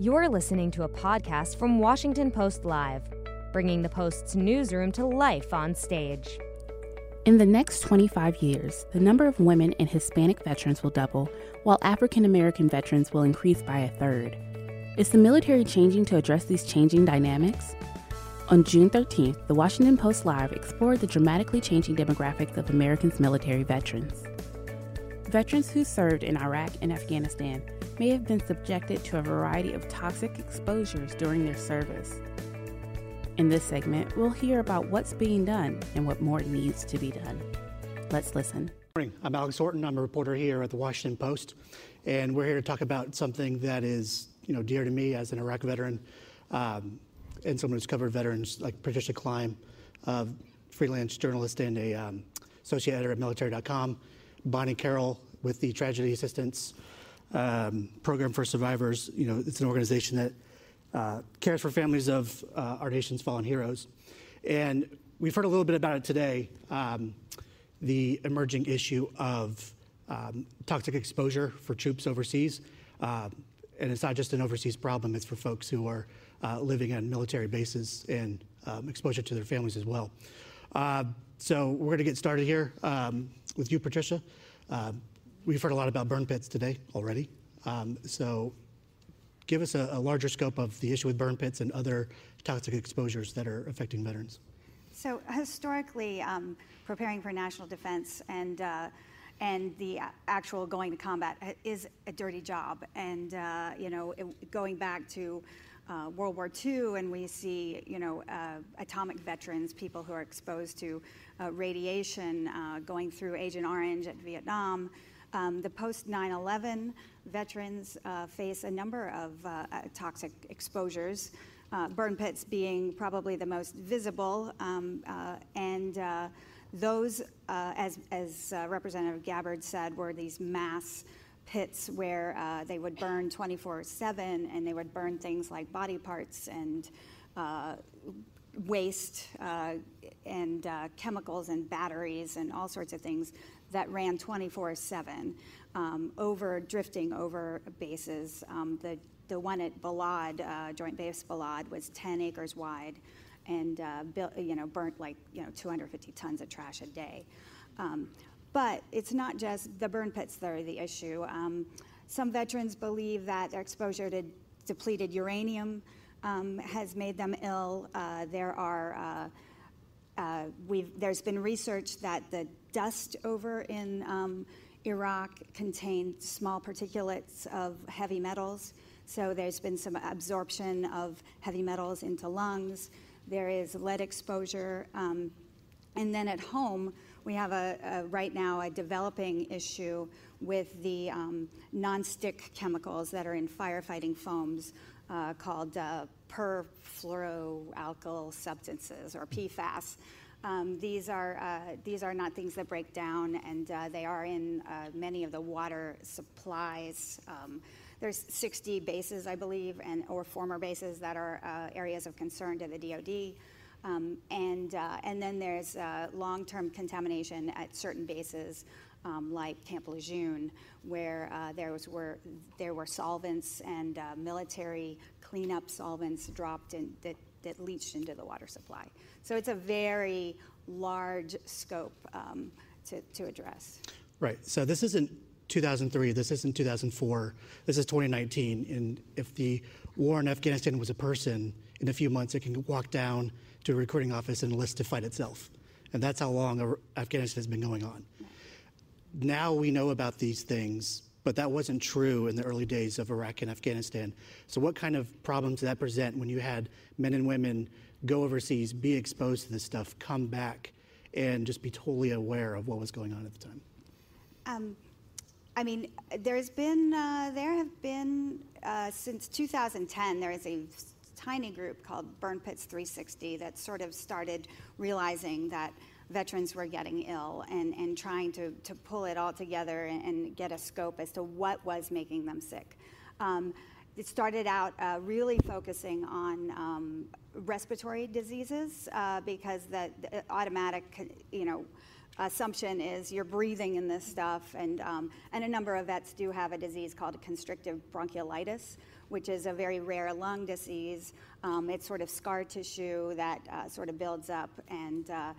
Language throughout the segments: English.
You're listening to a podcast from Washington Post Live, bringing the Post's newsroom to life on stage. In the next 25 years, the number of women and Hispanic veterans will double, while African American veterans will increase by a third. Is the military changing to address these changing dynamics? On June 13th, the Washington Post Live explored the dramatically changing demographics of Americans' military veterans. Veterans who served in Iraq and Afghanistan may have been subjected to a variety of toxic exposures during their service. In this segment, we'll hear about what's being done and what more needs to be done. Let's listen. Morning. I'm Alex Horton. I'm a reporter here at the Washington Post, and we're here to talk about something that is, you know, dear to me as an Iraq veteran, um, and someone who's covered veterans like Patricia Kime, freelance journalist and a um, associate editor at military.com, Bonnie Carroll with the Tragedy Assistance um, Program for Survivors. You know, it's an organization that uh, cares for families of uh, our nation's fallen heroes. And we've heard a little bit about it today um, the emerging issue of um, toxic exposure for troops overseas. Uh, and it's not just an overseas problem, it's for folks who are uh, living on military bases and um, exposure to their families as well. Uh, so we're going to get started here um, with you, Patricia. Uh, we've heard a lot about burn pits today already. Um, so give us a, a, larger scope of the issue with burn pits and other toxic exposures that are affecting veterans. So historically, um, preparing for national defense and uh, and the actual going to combat is a dirty job. And uh, you know, it, going back to uh, World War II, and we see you know uh, atomic veterans, people who are exposed to uh, radiation, uh, going through Agent Orange at Vietnam. Um, the post 9 11 veterans uh, face a number of uh, uh, toxic exposures, uh, burn pits being probably the most visible. Um, uh, and uh, those, as, as Representative Gabbard said, were these mass pits where they would burn 24 7 and they would burn things like body parts and waste and chemicals and batteries and all sorts of things that ran 24 7 um, over drifting over bases. Um, the, the one at Balad, uh, Joint Base Balad, was 10 acres wide and uh, built, you know, burnt like you know 250 tons of trash a day. Um, but it's not just the burn pits that are the issue. Um, some veterans believe that their exposure to depleted uranium um, has made them ill. Uh, there are uh, there's been research that the dust over in um, Iraq contained small particulates of heavy metals. So there's been some absorption of heavy metals into lungs. There is lead exposure. Um, and then at home, we have a, a, right now a developing issue with the um, non-stick chemicals that are in firefighting foams uh, called uh, perfluoroalkyl substances or PFAS. Um, these are uh, these are not things that break down, and uh, they are in uh, many of the water supplies. Um, there's 60 bases, I believe, and or former bases that are uh, areas of concern to the DoD. Um, and, uh, and then there's uh, long-term contamination at certain bases um, like Camp Lejeune, where there, was, were, there were solvents and military cleanup solvents dropped in, that, that leached into the water supply. So it's a very large scope um, to, to address. Right. So this isn't 2003, this isn't 2004, this is 2019. And if the war in Afghanistan was a person, in a few months it can walk down to a recruiting office and enlist to fight itself. And that's how long Afghanistan has been going on. Now we know about these things, but that wasn't true in the early days of Iraq and Afghanistan. So, what kind of problems did that present when you had men and women go overseas, be exposed to this stuff, come back, and just be totally aware of what was going on at the time? Um, I mean, there's been, uh, there have been, uh, since 2010, there is a tiny group called Burn Pits 360 that sort of started realizing that veterans were getting ill and, and trying to, to pull it all together and, and get a scope as to what was making them sick. Um, it started out uh, really focusing on um, respiratory diseases uh, because the, the, automatic, you know, assumption is you're breathing in this stuff, and um, and a number of vets do have a disease called constrictive bronchiolitis, which is a very rare lung disease. Um, it's sort of scar tissue that uh, sort of builds up, and uh,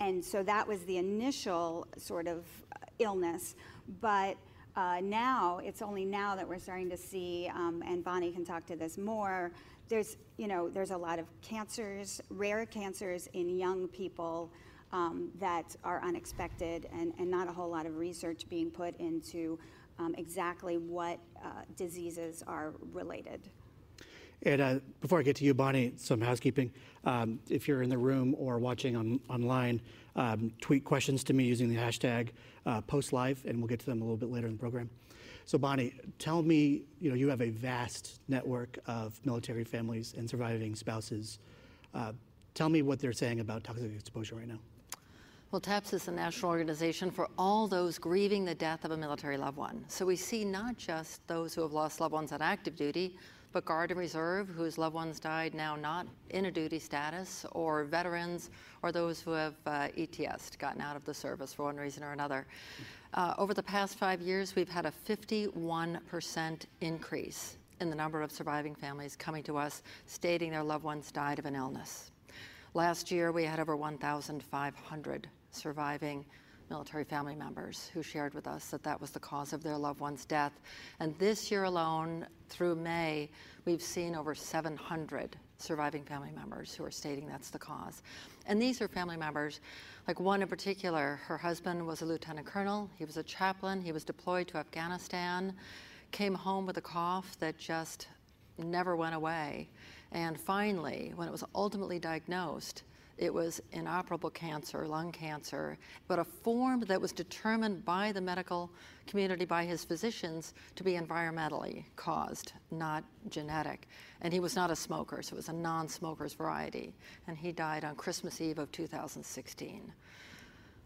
and so that was the initial sort of illness, but. Uh, now it's only now that we're starting to see, um, and Bonnie can talk to this more. There's, you know, there's a lot of cancers, rare cancers in young people um, that are unexpected, and, and not a whole lot of research being put into um, exactly what uh, diseases are related. And uh, before I get to you, Bonnie, some housekeeping. Um, if you're in the room or watching on, online, um, tweet questions to me using the hashtag uh, postlive, and we'll get to them a little bit later in the program. So, Bonnie, tell me, you know, you have a vast network of military families and surviving spouses. Uh, tell me what they're saying about toxic exposure right now. Well, TAPS is a national organization for all those grieving the death of a military loved one. So we see not just those who have lost loved ones on active duty, but Guard and Reserve, whose loved ones died now not in a duty status, or veterans, or those who have uh, ETS, gotten out of the service for one reason or another. Uh, over the past five years, we've had a 51% increase in the number of surviving families coming to us stating their loved ones died of an illness. Last year, we had over 1,500 surviving military family members who shared with us that that was the cause of their loved one's death. And this year alone, through May, we've seen over 700 surviving family members who are stating that's the cause. And these are family members, like one in particular, her husband was a lieutenant colonel, he was a chaplain, he was deployed to Afghanistan, came home with a cough that just never went away. And finally, when it was ultimately diagnosed, it was inoperable cancer, lung cancer, but a form that was determined by the medical community, by his physicians, to be environmentally caused, not genetic. And he was not a smoker, so it was a non smoker's variety. And he died on Christmas Eve of 2016.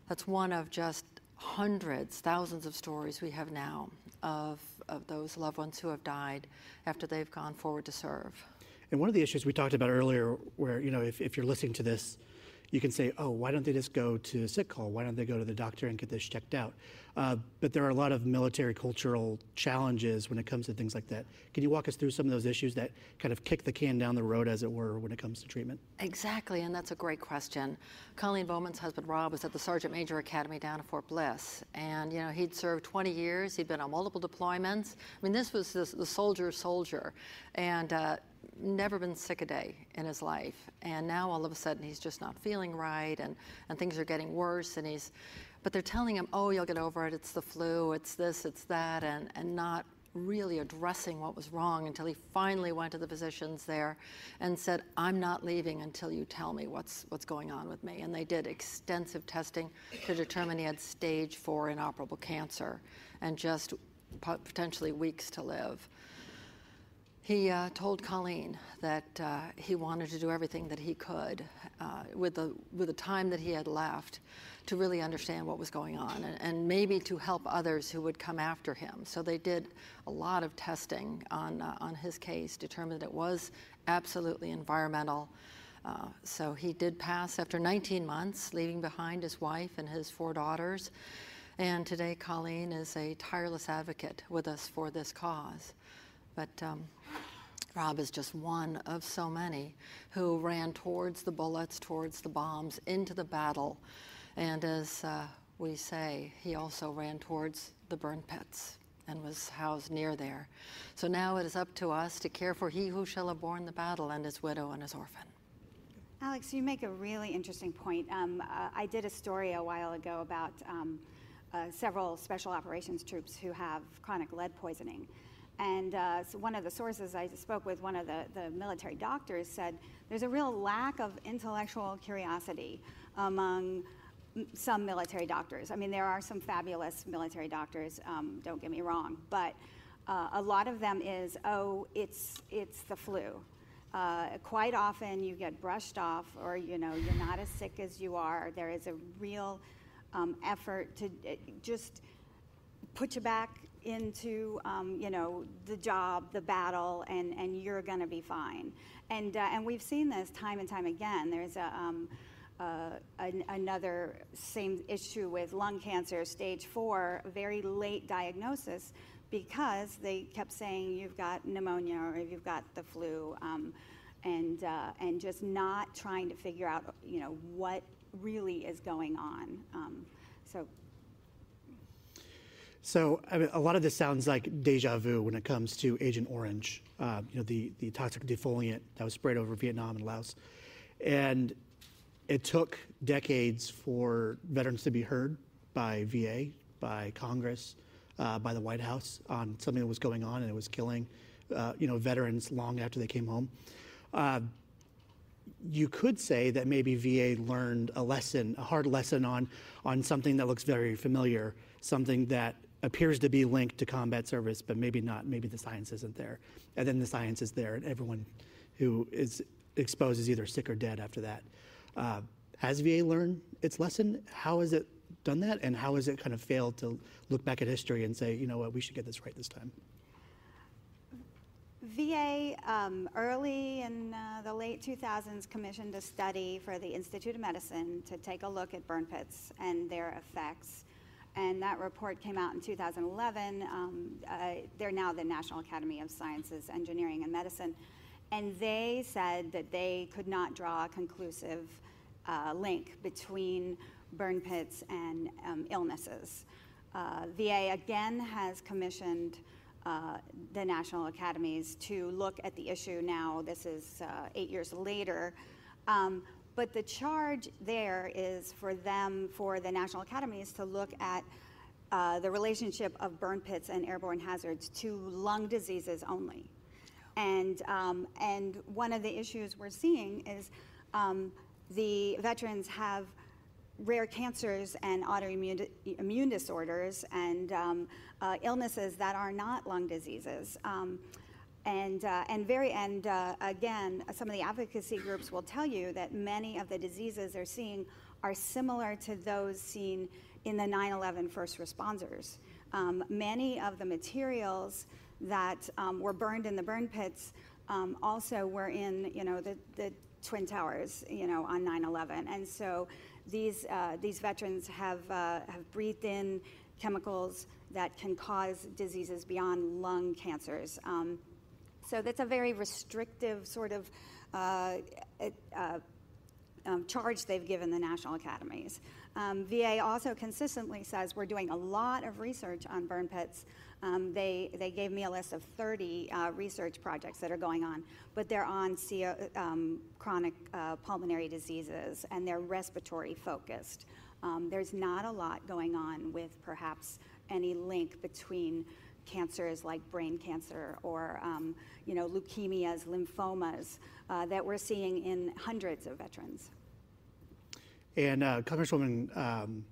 That's one of just hundreds, thousands of stories we have now of, of those loved ones who have died after they've gone forward to serve. And one of the issues we talked about earlier, where, you know, if, if you're listening to this, you can say, oh, why don't they just go to a sick call? Why don't they go to the doctor and get this checked out? Uh, but there are a lot of military cultural challenges when it comes to things like that. Can you walk us through some of those issues that kind of kick the can down the road, as it were, when it comes to treatment? Exactly, and that's a great question. Colleen Bowman's husband, Rob, was at the Sergeant Major Academy down at Fort Bliss. And, you know, he'd served 20 years, he'd been on multiple deployments. I mean, this was the, the soldier soldier. And, uh, never been sick a day in his life. And now all of a sudden he's just not feeling right and, and things are getting worse and he's but they're telling him, oh, you'll get over it, it's the flu, it's this, it's that, and, and not really addressing what was wrong until he finally went to the physicians there and said, I'm not leaving until you tell me what's, what's going on with me. And they did extensive testing to determine he had stage four inoperable cancer and just potentially weeks to live. He uh, told Colleen that uh, he wanted to do everything that he could uh, with, the, with the time that he had left to really understand what was going on and, and, maybe to help others who would come after him. So they did a lot of testing on, uh, on his case, determined that it was absolutely environmental. Uh, so he did pass after 19 months, leaving behind his wife and his four daughters. And today, Colleen is a tireless advocate with us for this cause. But um, Rob is just one of so many who ran towards the bullets, towards the bombs, into the battle. And as uh, we say, he also ran towards the burn pits and was housed near there. So now it is up to us to care for he who shall have borne the battle and his widow and his orphan. Alex, you make a really interesting point. Um, uh, I did a story a while ago about um, uh, several special operations troops who have chronic lead poisoning. And uh, so one of the sources I spoke with, one of the, the military doctors, said there's a real lack of intellectual curiosity among some military doctors. I mean, there are some fabulous military doctors, um, don't get me wrong, but uh, a lot of them is, oh, it's, it's the flu. Uh, quite often you get brushed off or, you know, you're not as sick as you are. There is a real um, effort to uh, just put you back into um, you know the job, the battle, and and you're going to be fine. And uh, and we've seen this time and time again. There's a um, uh, an, another same issue with lung cancer, stage four, very late diagnosis, because they kept saying you've got pneumonia or you've got the flu, um, and uh, and just not trying to figure out you know what really is going on. Um, so. So I mean, a lot of this sounds like deja vu when it comes to Agent Orange, uh, you know, the, the toxic defoliant that was sprayed over Vietnam and Laos. And it took decades for veterans to be heard by VA, by Congress, uh, by the White House on something that was going on and it was killing, uh, you know, veterans long after they came home. Uh, you could say that maybe VA learned a lesson, a hard lesson on on something that looks very familiar, something that appears to be linked to combat service, but maybe not. Maybe the science isn't there, and then the science is there, and everyone who is exposed is either sick or dead after that. Uh, has VA learned its lesson? How has it done that, and how has it kind of failed to look back at history and say, you know what, we should get this right this time? VA um, early in uh, the late 2000s commissioned a study for the Institute of Medicine to take a look at burn pits and their effects. And that report came out in 2011. Um, uh, they're now the National Academy of Sciences, Engineering, and Medicine. And they said that they could not draw a conclusive uh, link between burn pits and um, illnesses. Uh, VA again has commissioned uh, the national academies to look at the issue now. This is uh, eight years later. Um, but the charge there is for them, for the national academies, to look at uh, the relationship of burn pits and airborne hazards to lung diseases only. And, um, and one of the issues we're seeing is um, the veterans have rare cancers and autoimmune immune disorders and um, uh, illnesses that are not lung diseases. And, uh, and very and uh, again, some of the advocacy groups will tell you that many of the diseases they're seeing are similar to those seen in the 9/11 first responders. Um, many of the materials that um, were burned in the burn pits um, also were in you know the, the twin towers you know on 9/11, and so these, uh, these veterans have, uh, have breathed in chemicals that can cause diseases beyond lung cancers. Um, so that's a very restrictive sort of uh, uh, um, charge they've given the national academies. Um, VA also consistently says we're doing a lot of research on burn pits. Um, they, they gave me a list of 30 uh, research projects that are going on, but they're on CO, um, chronic uh, pulmonary diseases and they're respiratory focused. Um, there's not a lot going on with perhaps any link between cancers like brain cancer or um, you know leukemias, lymphomas uh, that we're seeing in hundreds of veterans. And uh, Congresswoman, um,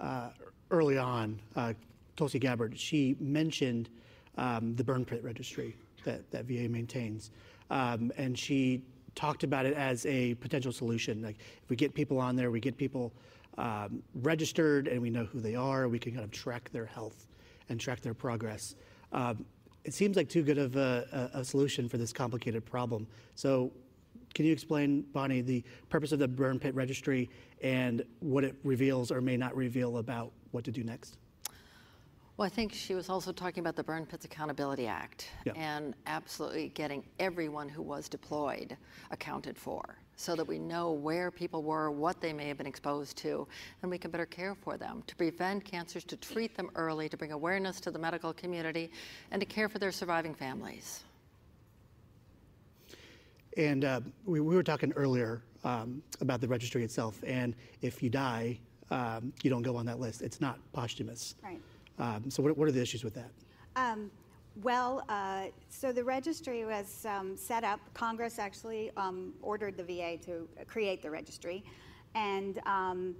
uh, early on, uh, Tulsi Gabbard, she mentioned um, the burn pit registry that, that VA maintains. Um, and she talked about it as a potential solution. Like if we get people on there, we get people um, registered and we know who they are, we can kind of track their health and track their progress. Um, it seems like too good of a, a, solution for this complicated problem. So can you explain, Bonnie, the purpose of the burn pit registry and what it reveals or may not reveal about what to do next? Well, I think she was also talking about the Burn Pits Accountability Act yeah. and absolutely getting everyone who was deployed accounted for so that we know where people were, what they may have been exposed to, and we can better care for them, to prevent cancers, to treat them early, to bring awareness to the medical community, and to care for their surviving families. And uh, we, we, were talking earlier um, about the registry itself, and if you die, um, you don't go on that list. It's not posthumous. Right. Um, so, what, what, are the issues with that? Um, well, uh, so the registry was um, set up. Congress actually um, ordered the VA to create the registry, and um,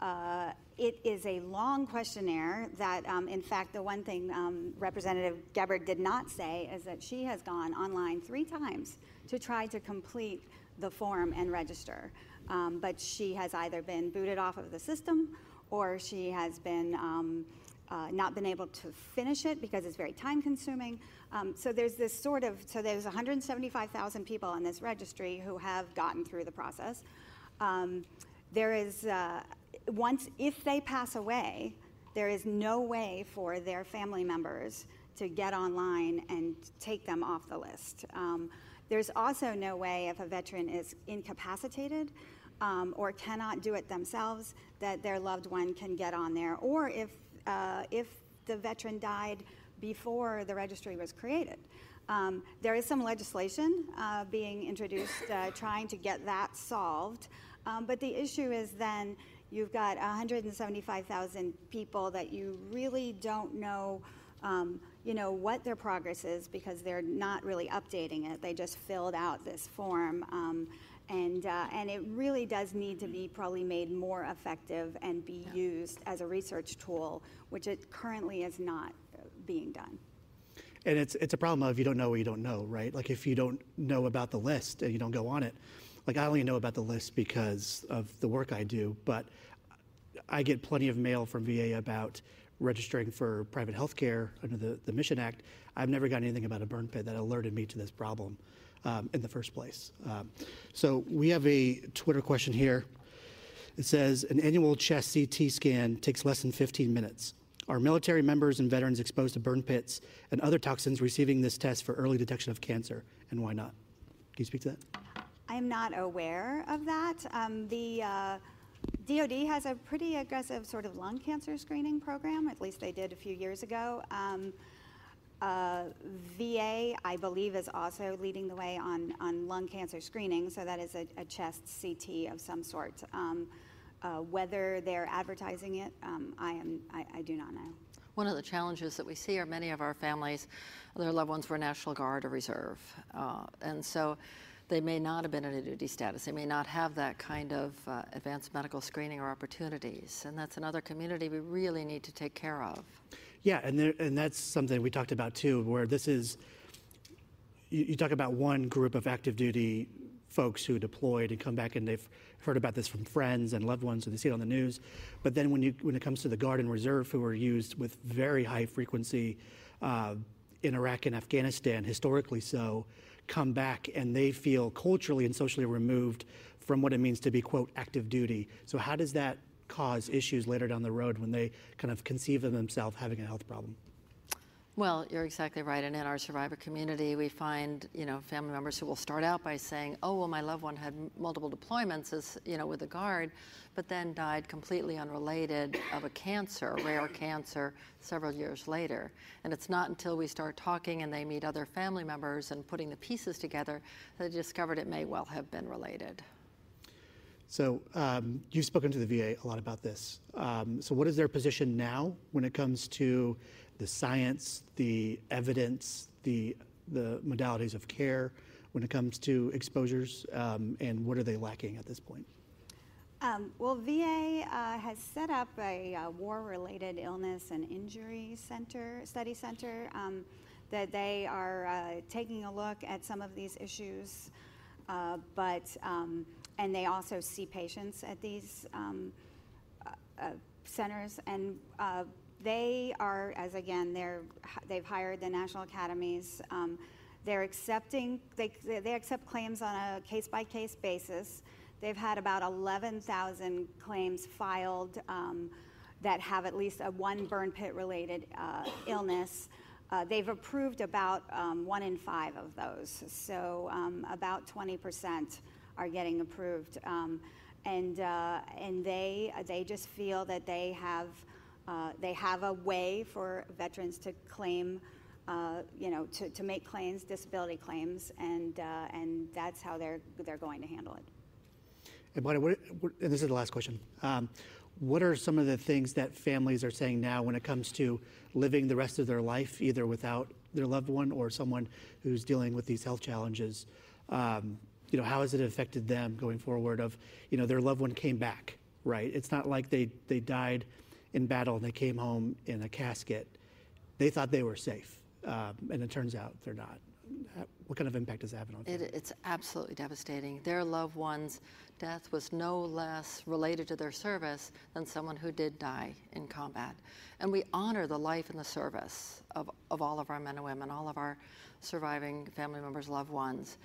uh, it is a long questionnaire that, um, in fact, the one thing Representative Gabbard did not say is that she has gone online three times to try to complete the form and register. Um, but she has either been booted off of the system or she has been um, uh, not been able to finish it because it's very time consuming. Um, so there's this sort of, so there's 175,000 people on this registry who have gotten through the process. Um, there is, uh, once, if they pass away, there is no way for their family members to get online and take them off the list. Um, there's also no way if a veteran is incapacitated um, or cannot do it themselves that their loved one can get on there, or if uh, if the veteran died before the registry was created. Um, there is some legislation uh, being introduced uh, trying to get that solved, um, but the issue is then you've got 175,000 people that you really don't know um, you know, what their progress is because they're not really updating it. They just filled out this form. And, uh, and it really does need to be probably made more effective and be yeah. used as a research tool, which it currently is not uh, being done. And it's, it's a problem of you don't know what you don't know, right? Like if you don't know about the list and you don't go on it, like I only know about the list because of the work I do, but I get plenty of mail from VA about registering for private health care under the, the Mission Act, I've never gotten anything about a burn pit that alerted me to this problem um, in the first place. Um, so we have a Twitter question here. It says an annual chest CT scan takes less than 15 minutes. Are military members and veterans exposed to burn pits and other toxins receiving this test for early detection of cancer, and why not? Can you speak to that? I'm not aware of that. Um, the uh, DoD has a pretty aggressive sort of lung cancer screening program. At least they did a few years ago. Um, uh, VA, I believe, is also leading the way on, on lung cancer screening, so that is a, a chest CT of some sort. Um, uh, whether they're advertising it, um, I, am, I, I, do not know. One of the challenges that we see are many of our families, their loved ones were National Guard or Reserve. Uh, and so they may not have been in a duty status. They may not have that kind of uh, advanced medical screening or opportunities. And that's another community we really need to take care of. Yeah, and, there, and that's something we talked about too, where this is, you, you talk about one group of active duty folks who deployed and come back and they've heard about this from friends and loved ones and they see it on the news. But then when, you, when it comes to the Guard and Reserve who are used with very high frequency uh, in Iraq and Afghanistan, historically so, come back and they feel culturally and socially removed from what it means to be, quote, active duty. So, how does that cause issues later down the road when they kind of conceive of themselves having a health problem? Well, you're exactly right. And in our survivor community, we find, you know, family members who will start out by saying, "Oh, well, my loved one had multiple deployments, as you know, with the guard, but then died completely unrelated of a cancer, rare cancer, several years later." And it's not until we start talking and they meet other family members and putting the pieces together that they discovered it may well have been related. So um, you've spoken to the VA a lot about this. Um, so what is their position now when it comes to the science, the evidence, the, the modalities of care when it comes to exposures, um, and what are they lacking at this point? Um, well, VA uh, has set up a, a, war-related illness and injury center, study center, um, that they are uh, taking a look at some of these issues, uh, but um, and they also see patients at these um, uh, uh, centers and uh, they are, as again, they're, they've hired the national academies. Um, they're accepting, they, they accept claims on a case by case basis. They've had about 11,000 claims filed um, that have at least a one burn pit related uh, illness. Uh, they've approved about um, one in five of those, so um, about 20% are getting approved. Um, and uh, and they, they just feel that they have uh, they have a way for veterans to claim, uh, you know, to, to make claims, disability claims, and, uh, and that's how they're, they're going to handle it. And, what, what, and this is the last question. Um, what are some of the things that families are saying now when it comes to living the rest of their life, either without their loved one or someone who's dealing with these health challenges? Um, you know, how has it affected them going forward? Of, you know, their loved one came back, right? It's not like they they died in battle and they came home in a casket, they thought they were safe. Um, and it turns out they're not. What kind of impact does that have on it, It's absolutely devastating. Their loved one's death was no less related to their service than someone who did die in combat. And we honor the life and the service of, of all of our men and women, all of our surviving family members, loved ones.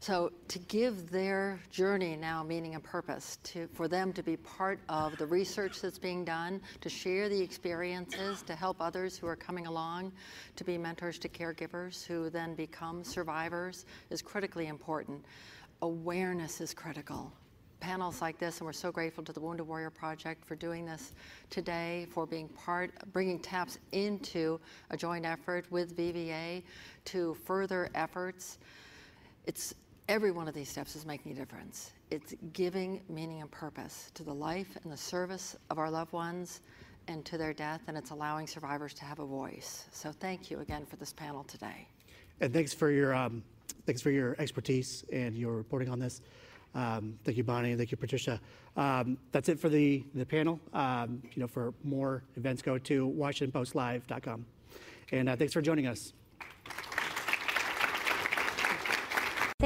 So to give their journey now meaning and purpose, to, for them to be part of the research that's being done, to share the experiences, to help others who are coming along, to be mentors to caregivers who then become survivors is critically important. Awareness is critical. Panels like this, and we're so grateful to the Wounded Warrior Project for doing this today, for being part, bringing TAPS into a joint effort with VVA to further efforts. It's Every one of these steps is making a difference. It's giving meaning and purpose to the life and the service of our loved ones and to their death, and it's allowing survivors to have a voice. So thank you again for this panel today. And thanks for your um, thanks for your expertise and your reporting on this. Um, thank you, Bonnie, and thank you, Patricia. Um, that's it for the the panel. Um, you know, for more events, go to WashingtonPostLive.com. And uh, thanks for joining us.